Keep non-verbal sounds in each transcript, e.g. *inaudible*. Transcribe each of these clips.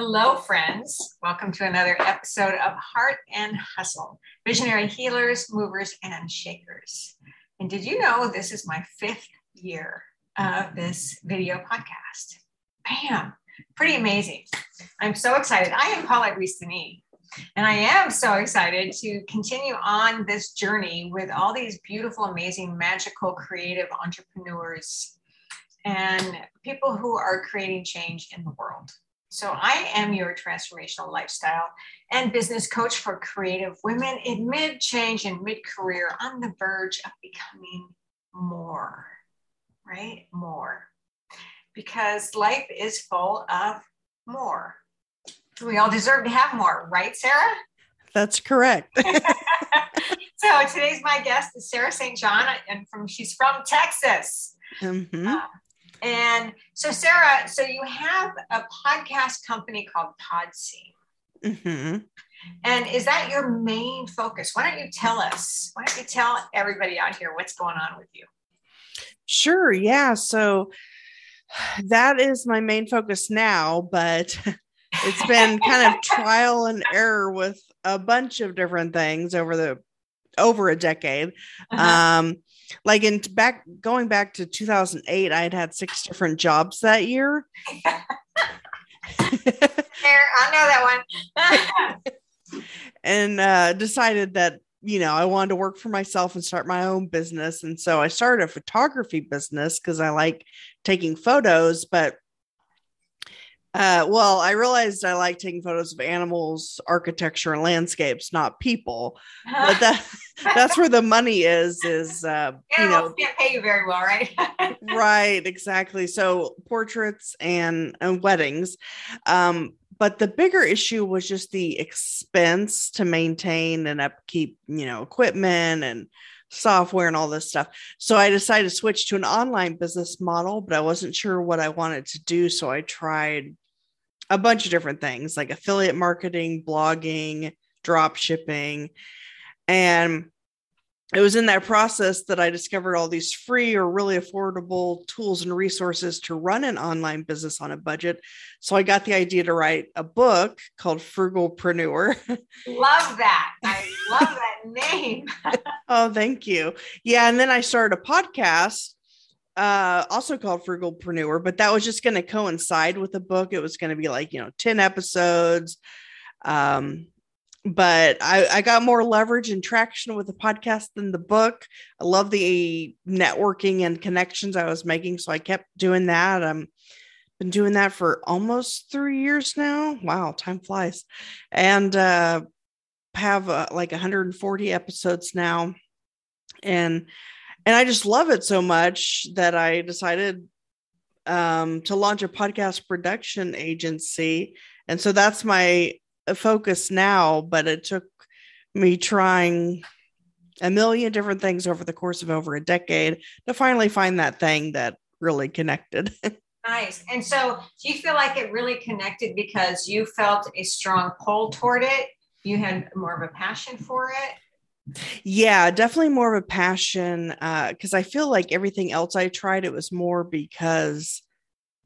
Hello, friends. Welcome to another episode of Heart and Hustle Visionary Healers, Movers, and Shakers. And did you know this is my fifth year of this video podcast? Bam! Pretty amazing. I'm so excited. I am Paulette Reese-Denis, and I am so excited to continue on this journey with all these beautiful, amazing, magical, creative entrepreneurs and people who are creating change in the world. So, I am your transformational lifestyle and business coach for creative women in mid change and mid career on the verge of becoming more, right? More. Because life is full of more. We all deserve to have more, right, Sarah? That's correct. *laughs* *laughs* so today's my guest is Sarah St. John, and from she's from Texas. Mm-hmm. Uh, and so, Sarah, so you have a podcast company called Podsy. Mm-hmm. And is that your main focus? Why don't you tell us? Why don't you tell everybody out here what's going on with you? Sure. Yeah. So that is my main focus now, but *laughs* it's been kind of trial and error with a bunch of different things over the over a decade. Uh-huh. Um, like in back going back to 2008 i had had six different jobs that year. *laughs* I know that one. And uh, decided that you know i wanted to work for myself and start my own business. And so i started a photography business because i like taking photos but uh, well, I realized I like taking photos of animals, architecture, and landscapes, not people. But *laughs* that that's where the money is. Is uh, *laughs* you know can't pay you very well, right? *laughs* right, exactly. So portraits and and weddings. Um, but the bigger issue was just the expense to maintain and upkeep, you know, equipment and software and all this stuff. So I decided to switch to an online business model, but I wasn't sure what I wanted to do. So I tried a bunch of different things like affiliate marketing, blogging, drop shipping. And it was in that process that I discovered all these free or really affordable tools and resources to run an online business on a budget. So I got the idea to write a book called Frugalpreneur. Love that. I *laughs* love that name. *laughs* oh, thank you. Yeah. And then I started a podcast uh, also called Frugalpreneur, but that was just going to coincide with the book. It was going to be like, you know, 10 episodes. Um, but I, I got more leverage and traction with the podcast than the book. I love the networking and connections I was making, so I kept doing that. I'm um, been doing that for almost three years now. Wow, time flies, and uh, have uh, like 140 episodes now, and and I just love it so much that I decided um, to launch a podcast production agency, and so that's my focus now, but it took me trying a million different things over the course of over a decade to finally find that thing that really connected. *laughs* nice. And so, do you feel like it really connected because you felt a strong pull toward it? You had more of a passion for it? Yeah, definitely more of a passion because uh, I feel like everything else I tried, it was more because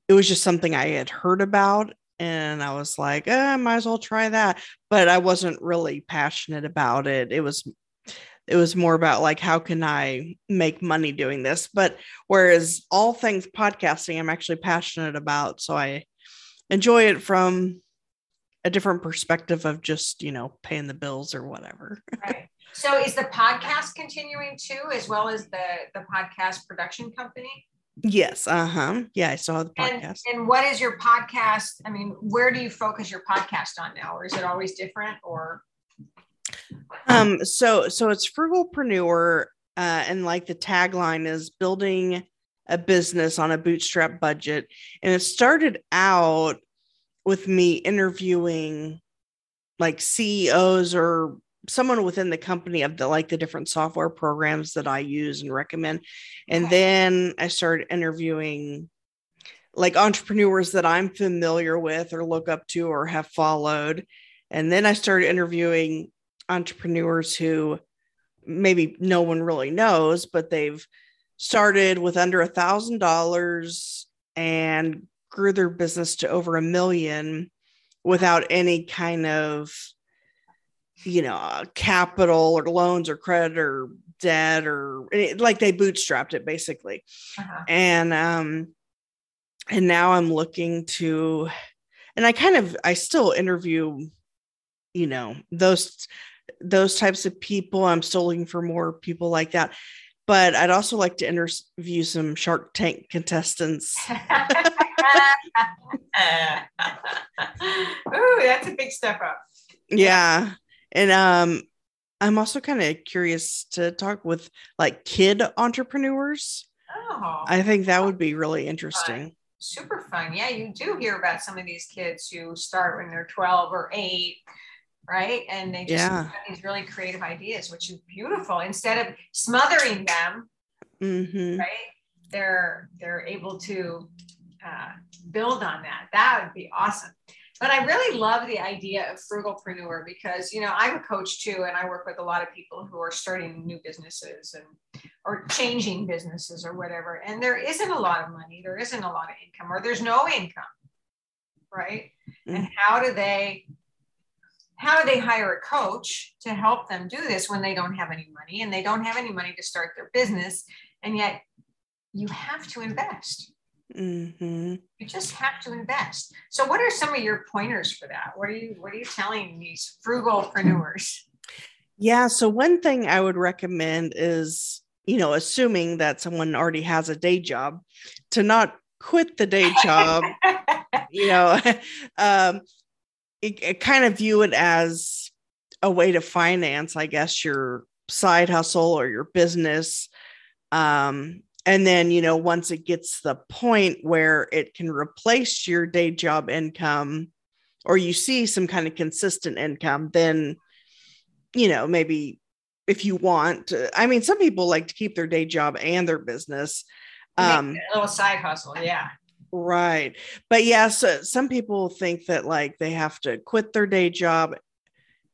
it was just something I had heard about and I was like, eh, I might as well try that. But I wasn't really passionate about it. It was it was more about like how can I make money doing this? But whereas all things podcasting, I'm actually passionate about. So I enjoy it from a different perspective of just, you know, paying the bills or whatever. Right. So is the podcast continuing too, as well as the the podcast production company? Yes. Uh huh. Yeah, I saw the podcast. And, and, what is your podcast? I mean, where do you focus your podcast on now, or is it always different? Or um, so so it's frugalpreneur, uh, and like the tagline is building a business on a bootstrap budget, and it started out with me interviewing like CEOs or someone within the company of the like the different software programs that I use and recommend. And okay. then I started interviewing like entrepreneurs that I'm familiar with or look up to or have followed. And then I started interviewing entrepreneurs who maybe no one really knows, but they've started with under a thousand dollars and grew their business to over a million without any kind of you know capital or loans or credit or debt or like they bootstrapped it basically uh-huh. and um and now i'm looking to and i kind of i still interview you know those those types of people i'm still looking for more people like that but i'd also like to interview some shark tank contestants *laughs* Ooh, that's a big step up. Yeah. And um I'm also kind of curious to talk with like kid entrepreneurs. Oh. I think that would be really interesting. Fun. Super fun. Yeah, you do hear about some of these kids who start when they're 12 or 8 right? And they just yeah. have these really creative ideas, which is beautiful. Instead of smothering them, mm-hmm. right? They're they're able to uh, build on that. That would be awesome. But I really love the idea of frugalpreneur because you know I'm a coach too, and I work with a lot of people who are starting new businesses and or changing businesses or whatever. And there isn't a lot of money, there isn't a lot of income, or there's no income, right? Mm-hmm. And how do they how do they hire a coach to help them do this when they don't have any money and they don't have any money to start their business and yet you have to invest Mm-hmm. You just have to invest. So, what are some of your pointers for that? What are you What are you telling these frugalpreneurs? Yeah. So, one thing I would recommend is, you know, assuming that someone already has a day job, to not quit the day job. *laughs* you know, *laughs* um, it, it kind of view it as a way to finance, I guess, your side hustle or your business. Um, and then you know once it gets the point where it can replace your day job income or you see some kind of consistent income then you know maybe if you want i mean some people like to keep their day job and their business um a little side hustle yeah. Right. But yeah so some people think that like they have to quit their day job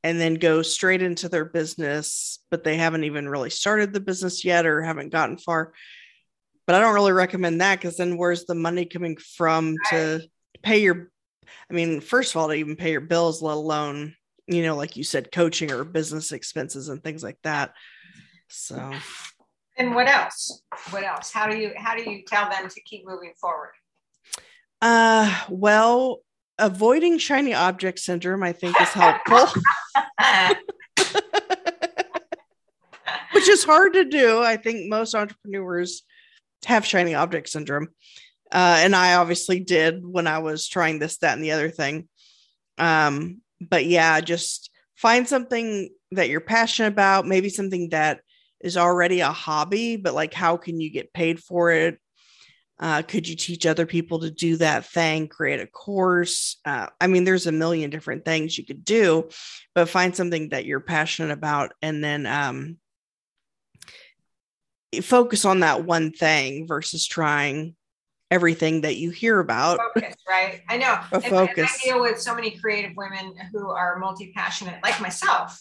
and then go straight into their business but they haven't even really started the business yet or haven't gotten far but I don't really recommend that because then where's the money coming from to pay your I mean, first of all, to even pay your bills, let alone, you know, like you said, coaching or business expenses and things like that. So and what else? What else? How do you how do you tell them to keep moving forward? Uh well, avoiding shiny object syndrome, I think, is helpful. *laughs* *laughs* Which is hard to do. I think most entrepreneurs have shiny object syndrome. Uh, and I obviously did when I was trying this, that, and the other thing. Um, but yeah, just find something that you're passionate about, maybe something that is already a hobby, but like, how can you get paid for it? Uh, could you teach other people to do that thing, create a course? Uh, I mean, there's a million different things you could do, but find something that you're passionate about and then um, focus on that one thing versus trying everything that you hear about. Focus, right? I know. A focus. I deal with so many creative women who are multi-passionate, like myself.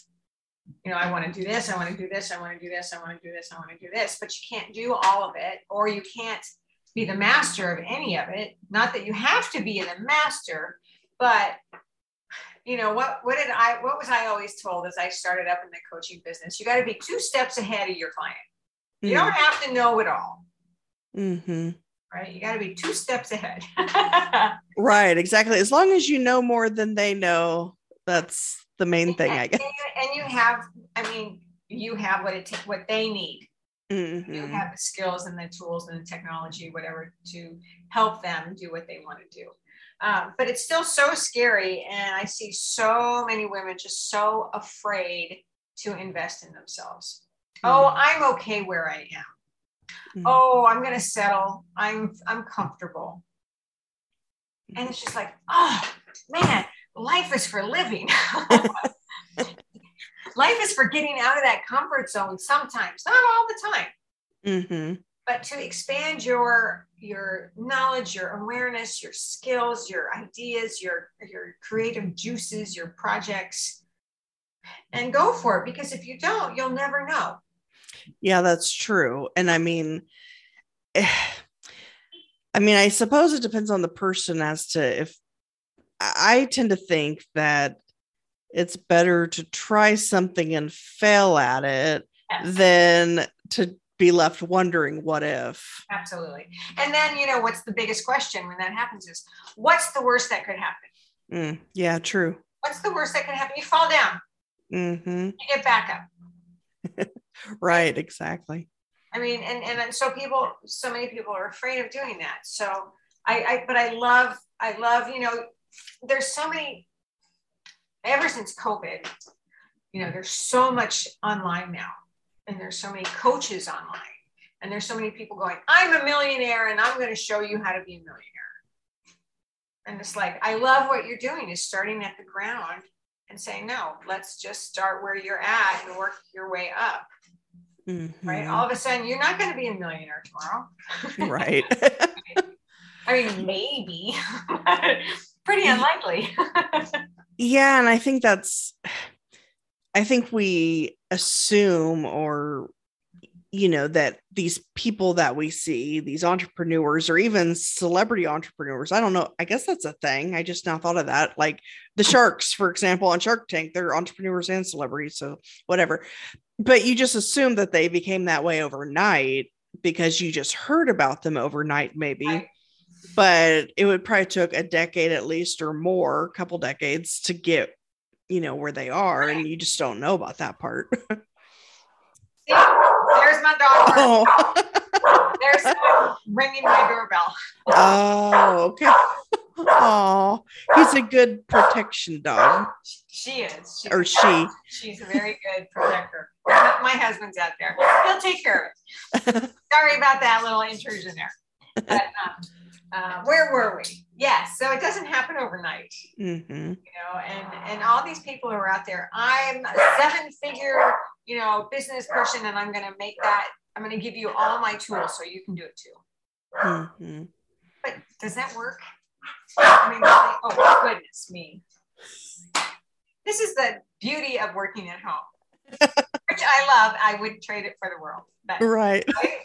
You know, I want to do this, I want to do this, I want to do this, I want to do this, I want to do this, but you can't do all of it, or you can't be the master of any of it. Not that you have to be the master, but you know what what did i what was i always told as i started up in the coaching business you got to be two steps ahead of your client you don't mm-hmm. have to know it all. Mm-hmm. Right. You got to be two steps ahead. *laughs* right. Exactly. As long as you know more than they know, that's the main thing, and, I guess. And you have, I mean, you have what it t- what they need. Mm-hmm. You have the skills and the tools and the technology, whatever, to help them do what they want to do. Um, but it's still so scary, and I see so many women just so afraid to invest in themselves. Oh, I'm okay where I am. Mm-hmm. Oh, I'm going to settle. I'm I'm comfortable. And it's just like, oh man, life is for living. *laughs* life is for getting out of that comfort zone sometimes, not all the time. Mm-hmm. But to expand your your knowledge, your awareness, your skills, your ideas, your your creative juices, your projects, and go for it. Because if you don't, you'll never know. Yeah, that's true. And I mean, I mean, I suppose it depends on the person as to if I tend to think that it's better to try something and fail at it than to be left wondering what if. Absolutely. And then, you know, what's the biggest question when that happens is what's the worst that could happen? Mm, yeah, true. What's the worst that could happen? You fall down, Mm-hmm. you get back up. *laughs* *laughs* Right, exactly. I mean, and, and so people, so many people are afraid of doing that. So I, I, but I love, I love, you know, there's so many, ever since COVID, you know, there's so much online now and there's so many coaches online and there's so many people going, I'm a millionaire and I'm going to show you how to be a millionaire. And it's like, I love what you're doing is starting at the ground and saying, no, let's just start where you're at and work your way up right? Mhm. All of a sudden, you're not going to be a millionaire tomorrow. right. *laughs* I mean, maybe, *laughs* pretty unlikely. yeah, and I think that's I think we assume or you know that these people that we see, these entrepreneurs or even celebrity entrepreneurs, I don't know, I guess that's a thing. I just now thought of that. Like the sharks, for example, on Shark Tank, they're entrepreneurs and celebrities, so whatever. But you just assume that they became that way overnight because you just heard about them overnight, maybe. Right. But it would probably took a decade at least or more, a couple decades to get, you know, where they are. And you just don't know about that part. *laughs* See, there's my dog. oh, *laughs* There's ringing my doorbell. oh, okay. Oh, he's a good protection dog, She is. She's, or she. She's a very good protector. My husband's out there. He'll take care of it. *laughs* Sorry about that little intrusion there. But um, uh, where were we? Yes. So it doesn't happen overnight. hmm you know, and and all these people who are out there. I'm a seven figure, you know, business person, and I'm going to make that. I'm going to give you all my tools so you can do it too. hmm But does that work? I mean, oh goodness me! This is the beauty of working at home, which I love. I wouldn't trade it for the world. But Right. *laughs* right?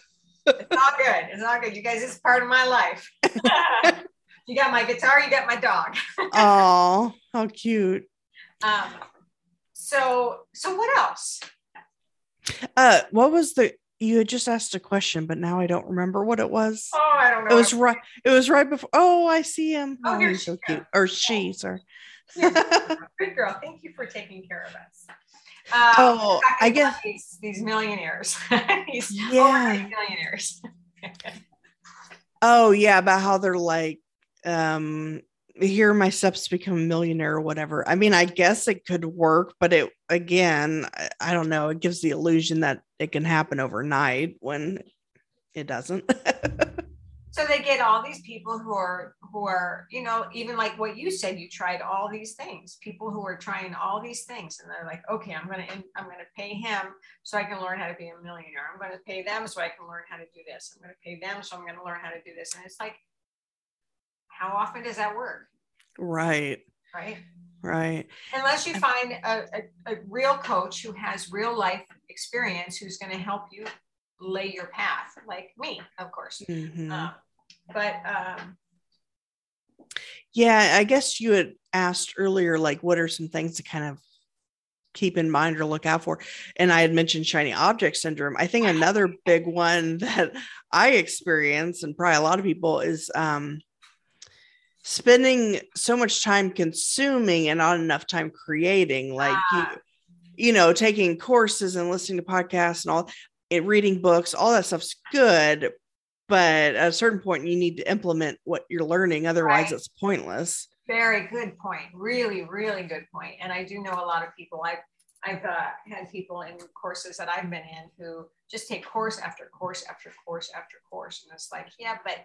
it's all good. It's all good. You guys, it's part of my life. *laughs* you got my guitar. You got my dog. *laughs* Oh, how cute. Um, so so what else? Uh, what was the? You had just asked a question, but now I don't remember what it was. Oh, I don't know. It was right. It was right before. Oh, I see him. Oh, Oh, he's so cute. Or she, sorry. Good girl. Thank you for taking care of us. Um, Oh, I guess- these, these millionaires, *laughs* these Yeah. millionaires. Oh yeah, about how they're like, um, here are my steps to become a millionaire or whatever. I mean, I guess it could work, but it again, I, I don't know. It gives the illusion that it can happen overnight when it doesn't. *laughs* so they get all these people who are who are you know even like what you said you tried all these things. People who are trying all these things and they're like okay i'm gonna i'm gonna pay him so i can learn how to be a millionaire. I'm gonna pay them so i can learn how to do this. I'm gonna pay them so i'm gonna learn how to do this. And it's like how often does that work? Right, right? Right. unless you find a, a, a real coach who has real life experience who's going to help you lay your path like me of course. Mhm. um, but um, Yeah, I guess you had asked earlier, like, what are some things to kind of keep in mind or look out for? And I had mentioned shiny object syndrome. I think *laughs* another big one that I experience, and probably a lot of people, is um, spending so much time consuming and not enough time creating. Like, Ah. you, you know, taking courses and listening to podcasts and all, and reading books, all that stuff's good. But at a certain point, you need to implement what you're learning. Otherwise, Right. it's pointless. very good point really really good point and i do know a lot of people i've i've uh, had people in courses that i've been in who just take course after course after course after course and it's like yeah but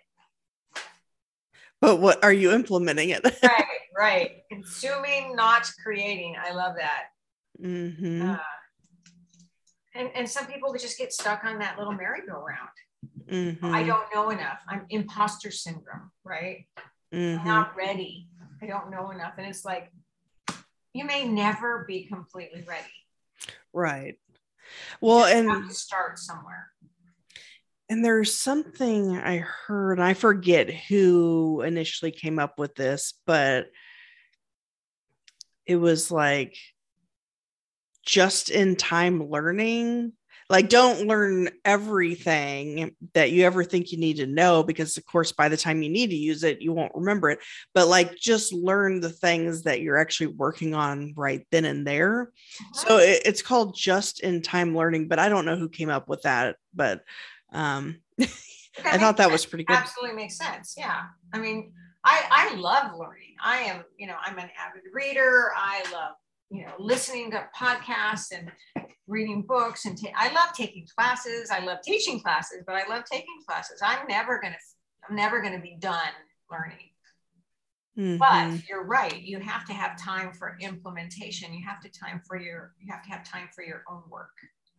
But what are you implementing it? right *laughs* right consuming not creating i love that hmm uh, and and some people just get stuck on that little merry-go-round hmm i don't know enough i'm imposter syndrome right I'm hmm not ready. I don't know enough. And it's like, you may never be completely ready. Right. Well, and start somewhere. and there's something I heard. I forget who initially came up with this, but it was like just in time learning like don't learn everything that you ever think you need to know because of course by the time you need to use it you won't remember it but like just learn the things that you're actually working on right then and there so it, it's called just in time learning but i don't know who came up with that but um *laughs* i thought that sense. was pretty good Absolutely makes sense. Yeah. I mean, I I love learning. I am, you know, I'm an avid reader. I love, you know, listening to podcasts and reading books and ta- I love taking classes. I love teaching classes, but I love taking classes. I'm never going to I'm never going to be done learning. Mhm. But you're right. You have to have time for implementation. You have to time for your you have to have time for your own work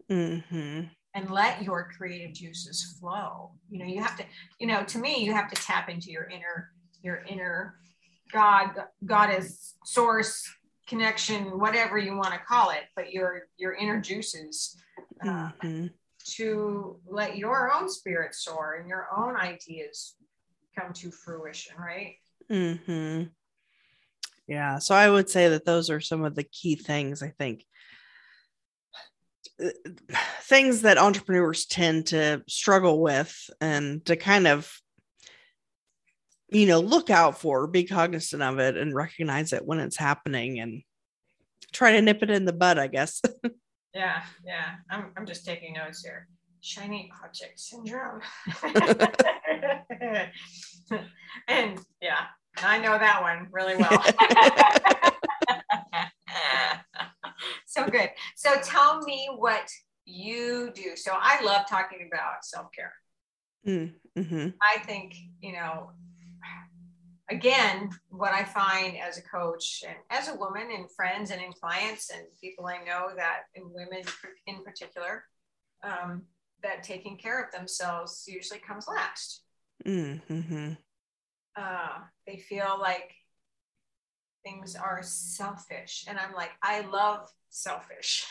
Mhm. and let your creative juices flow. You know, you have to, you know, to me, you have to tap into your inner, your inner God, goddess, source, connection, whatever you want to call it, but your your inner juices uh, Mhm. to let your own spirit soar and your own ideas come to fruition, right? hmm Yeah. So I would say that those are some of the key things I think. uh, Things that entrepreneurs tend to struggle with and to kind of, you know, look out for, be cognizant of it and recognize it when it's happening and try to nip it in the bud, I guess. *laughs* Yeah, yeah. I'm, I'm just taking notes here. Shiny object syndrome. *laughs* *laughs* and yeah, I know that one really well. so good. So tell me what you do. So I love talking about self care. mm-hmm. I think, you know, again, what I find as a coach and as a woman and friends and in clients and people I know that in women in particular, um, that taking care of themselves usually comes last. Mm-hmm. Uh, they feel like things are selfish. And I'm like, I love selfish.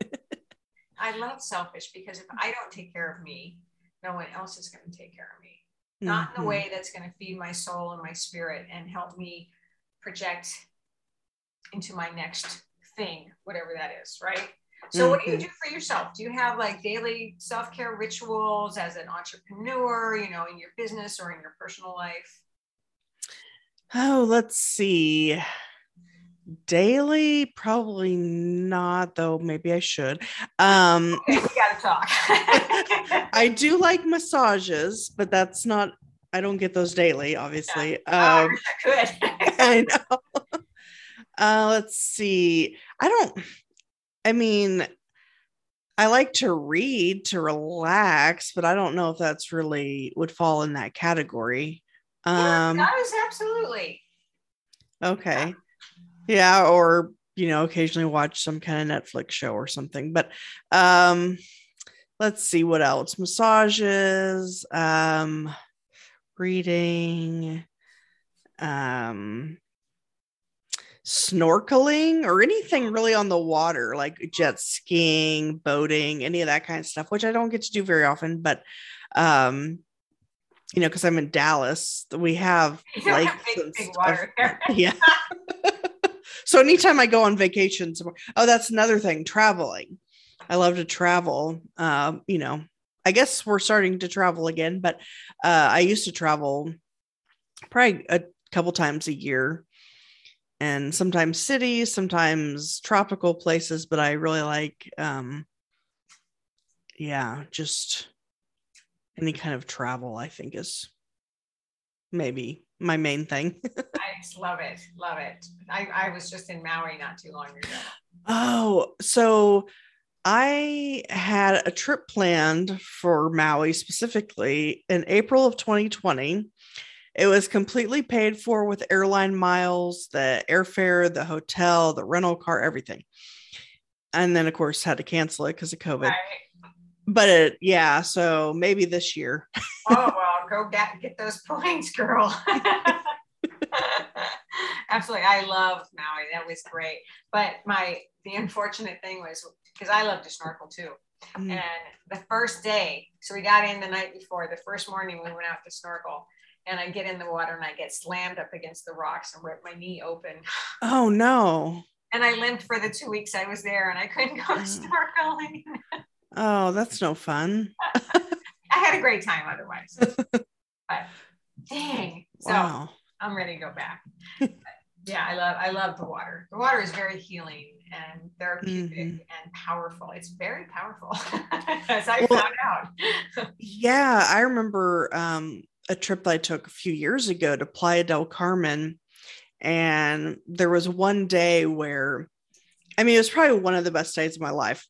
*laughs* I love selfish because if I don't take care of me, no one else is going to take care of me not in a Mhm. way that's going to feed my soul and my spirit and help me project into my next thing, whatever that is, right? So, what do you Mhm. do for yourself? Do you have like daily self care rituals as an entrepreneur, you know, in your business or in your personal life? Oh, let's see. Daily, probably not, though. Maybe I should. *laughs* Um, Okay, we got to talk. *laughs* I do like massages, but that's not, I don't get those daily, obviously. I Um, *laughs* wish I know. Uh, let's see. I don't, I mean, I like to read to relax, but I don't know if that's really would fall in that category. yeah, Um, does absolutely. Okay. Yeah, or you know, occasionally watch some kind of Netflix show or something. But um let's see what else. Massages, um reading, um snorkeling or anything really on the water like jet skiing, boating, any of that kind of stuff, which I don't get to do very often, but um you know, because I'm in Dallas, we have like don't have lakes big, big water *laughs* yeah. *laughs* so anytime I go on vacation somewhere, oh, that's another thing, traveling. I love to travel. Um, you know, I guess we're starting to travel again, but uh, I used to travel probably a couple times a year and sometimes cities, sometimes tropical places, but I really like um yeah, just any kind of travel, I think is maybe my main thing. *laughs* Just love it. Love it. I, I was just in Maui not too long ago. Oh, so I had a trip planned for Maui specifically in April of 2020. It was completely paid for with airline miles, the airfare, the hotel, the rental car, everything. And then, of course, had to cancel it because of COVID. Right. But it, yeah, so maybe this year. *laughs* Oh well, go get get those points, girl. *laughs* Absolutely, I love Maui. That was great. But my the unfortunate thing was because I love to snorkel too. Mm. And the first day, so we got in the night before. The first morning we went out to snorkel, and I get in the water and I get slammed up against the rocks and rip my knee open. Oh, no. and I limped for the two weeks I was there, and I couldn't go snorkeling. oh, that's no fun. *laughs* I had a great time otherwise. *laughs* but dang, so wow. I'm ready to go back. *laughs* yeah, I love I love the water. The water is very healing and therapeutic mm-hmm. and powerful. It's very powerful, *laughs* as I well, found out. *laughs* yeah, I remember um, a trip that I took a few years ago to Playa del Carmen, and there was one day where, I mean, it was probably one of the best days of my life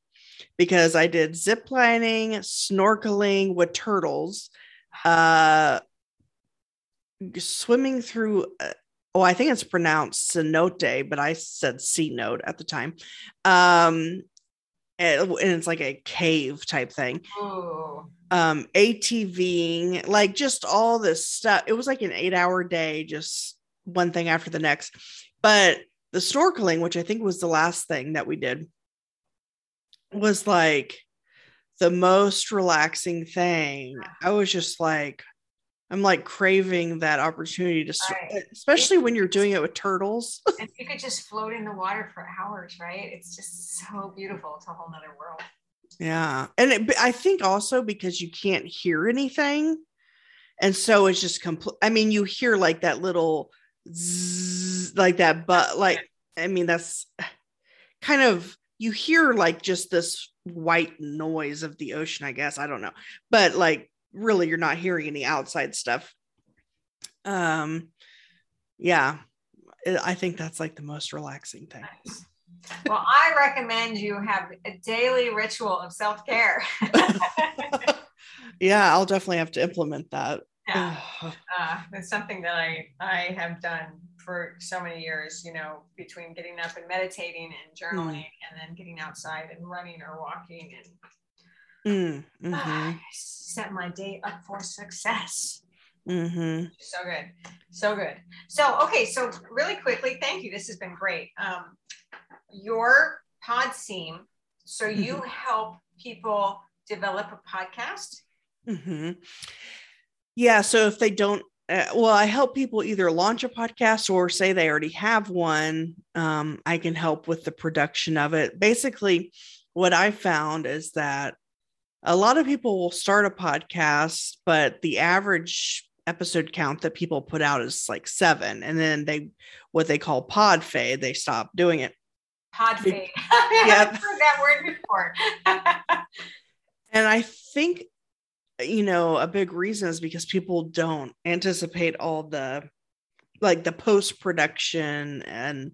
because I did zip lining, snorkeling with turtles, uh, swimming through. Oh, I think it's pronounced cenote, but I said C note at the time. Um, and, and it's like a cave type thing. Ooh. Um, ATVing, like just all this stuff. It was like an eight hour day, just one thing after the next. But the snorkeling, which I think was the last thing that we did, was like the most relaxing thing. I was just like, I'm like craving that opportunity to, right. especially when you're doing it with turtles. *laughs* and you could just float in the water for hours, right? It's just so beautiful. It's a whole nother world. Yeah. And it, I think also because you can't hear anything. And so it's just complete. I mean, you hear like that little zzz, like that, but like, I mean, that's *sighs* kind of, you hear like just this white noise of the ocean, I guess. I don't know. But like really you're not hearing any outside stuff. Um yeah i think that's like the most relaxing thing. Well i recommend you have a daily ritual of self-care. *laughs* Yeah i'll definitely have to implement that. Yeah. Uh, it's something that i i have done for so many years you know between getting up and meditating and journaling mm. and then getting outside and running or walking and Mm, mm-hmm. set my day up for success. Mm-hmm. So good. So good. So, okay. So, really quickly, thank you. This has been great. Um, your pod seam. So, you mm-hmm. help people develop a podcast? Mm-hmm. Yeah. So, if they don't, uh, well, I help people either launch a podcast or say they already have one. Um, I can help with the production of it. Basically, what I found is that a lot of people will start a podcast, but the average episode count that people put out is like seven. And then they, what they call pod fade, they stop doing it. Pod fade. *laughs* Yep. heard that word before. *laughs* and I think, you know, a big reason is because people don't anticipate all the, like the post production and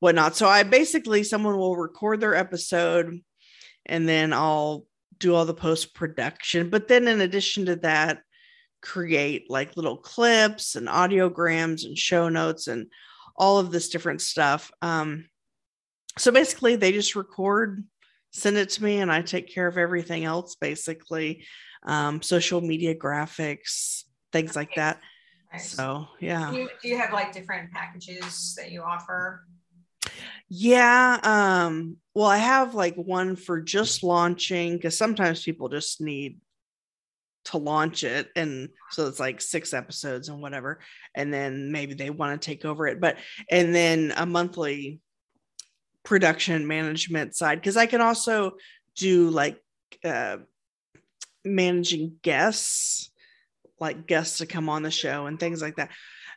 whatnot. So I basically, someone will record their episode and then I'll do all the post production. But then, in addition to that, create like little clips and audiograms and show notes and all of this different stuff. Um, so basically, they just record, send it to me, and I take care of everything else basically um, social media graphics, things like that. Nice. So, yeah. Do you, do you have like different packages that you offer? Yeah. Um, well, I have like one for just launching because sometimes people just need to launch it. And so it's like six episodes and whatever. And then maybe they want to take over it. But, and then a monthly production management side because I can also do like uh, managing guests, like guests to come on the show and things like that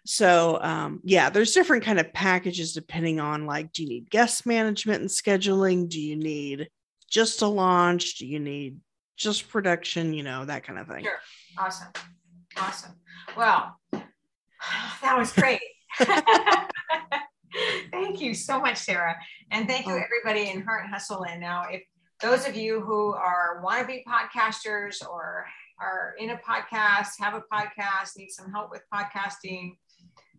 so um, yeah there's different kind of packages depending on like do you need guest management and scheduling? Do you need just a launch? Do you need just production? You know that kind of thing. Sure. Awesome. Awesome. Well *sighs* that was great. *laughs* Thank you so much sarah. And thank you oh. everybody in heart and hustle and now if those of you who are wannabe podcasters or are in a podcast, have a podcast, need some help with podcasting,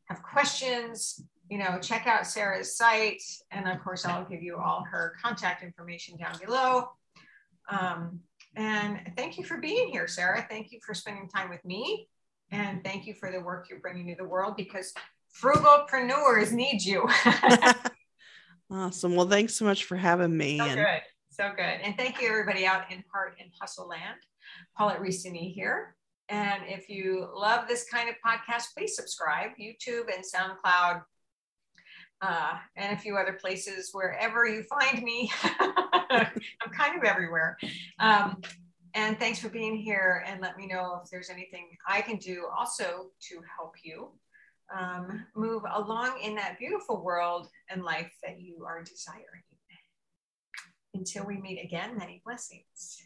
have questions, you know, check out Sarah's site. And of course, I'll give you all her contact information down below. Um, and thank you for being here, Sarah. Thank you for spending time with me. And thank you for the work you're bringing to the world because frugalpreneurs need you. *laughs* awesome. Well, thanks so much for having me. So and- good. So good. And thank you, everybody out in Heart and Hustle Land. Paulette Ricini here. And if you love this kind of podcast, please subscribe YouTube and SoundCloud. uh, and a few other places wherever you find me. *laughs* I'm kind of everywhere. Um, and thanks for being here and let me know if there's anything I can do also to help you um, move along in that beautiful world and life that you are desiring. Until we meet again, many blessings.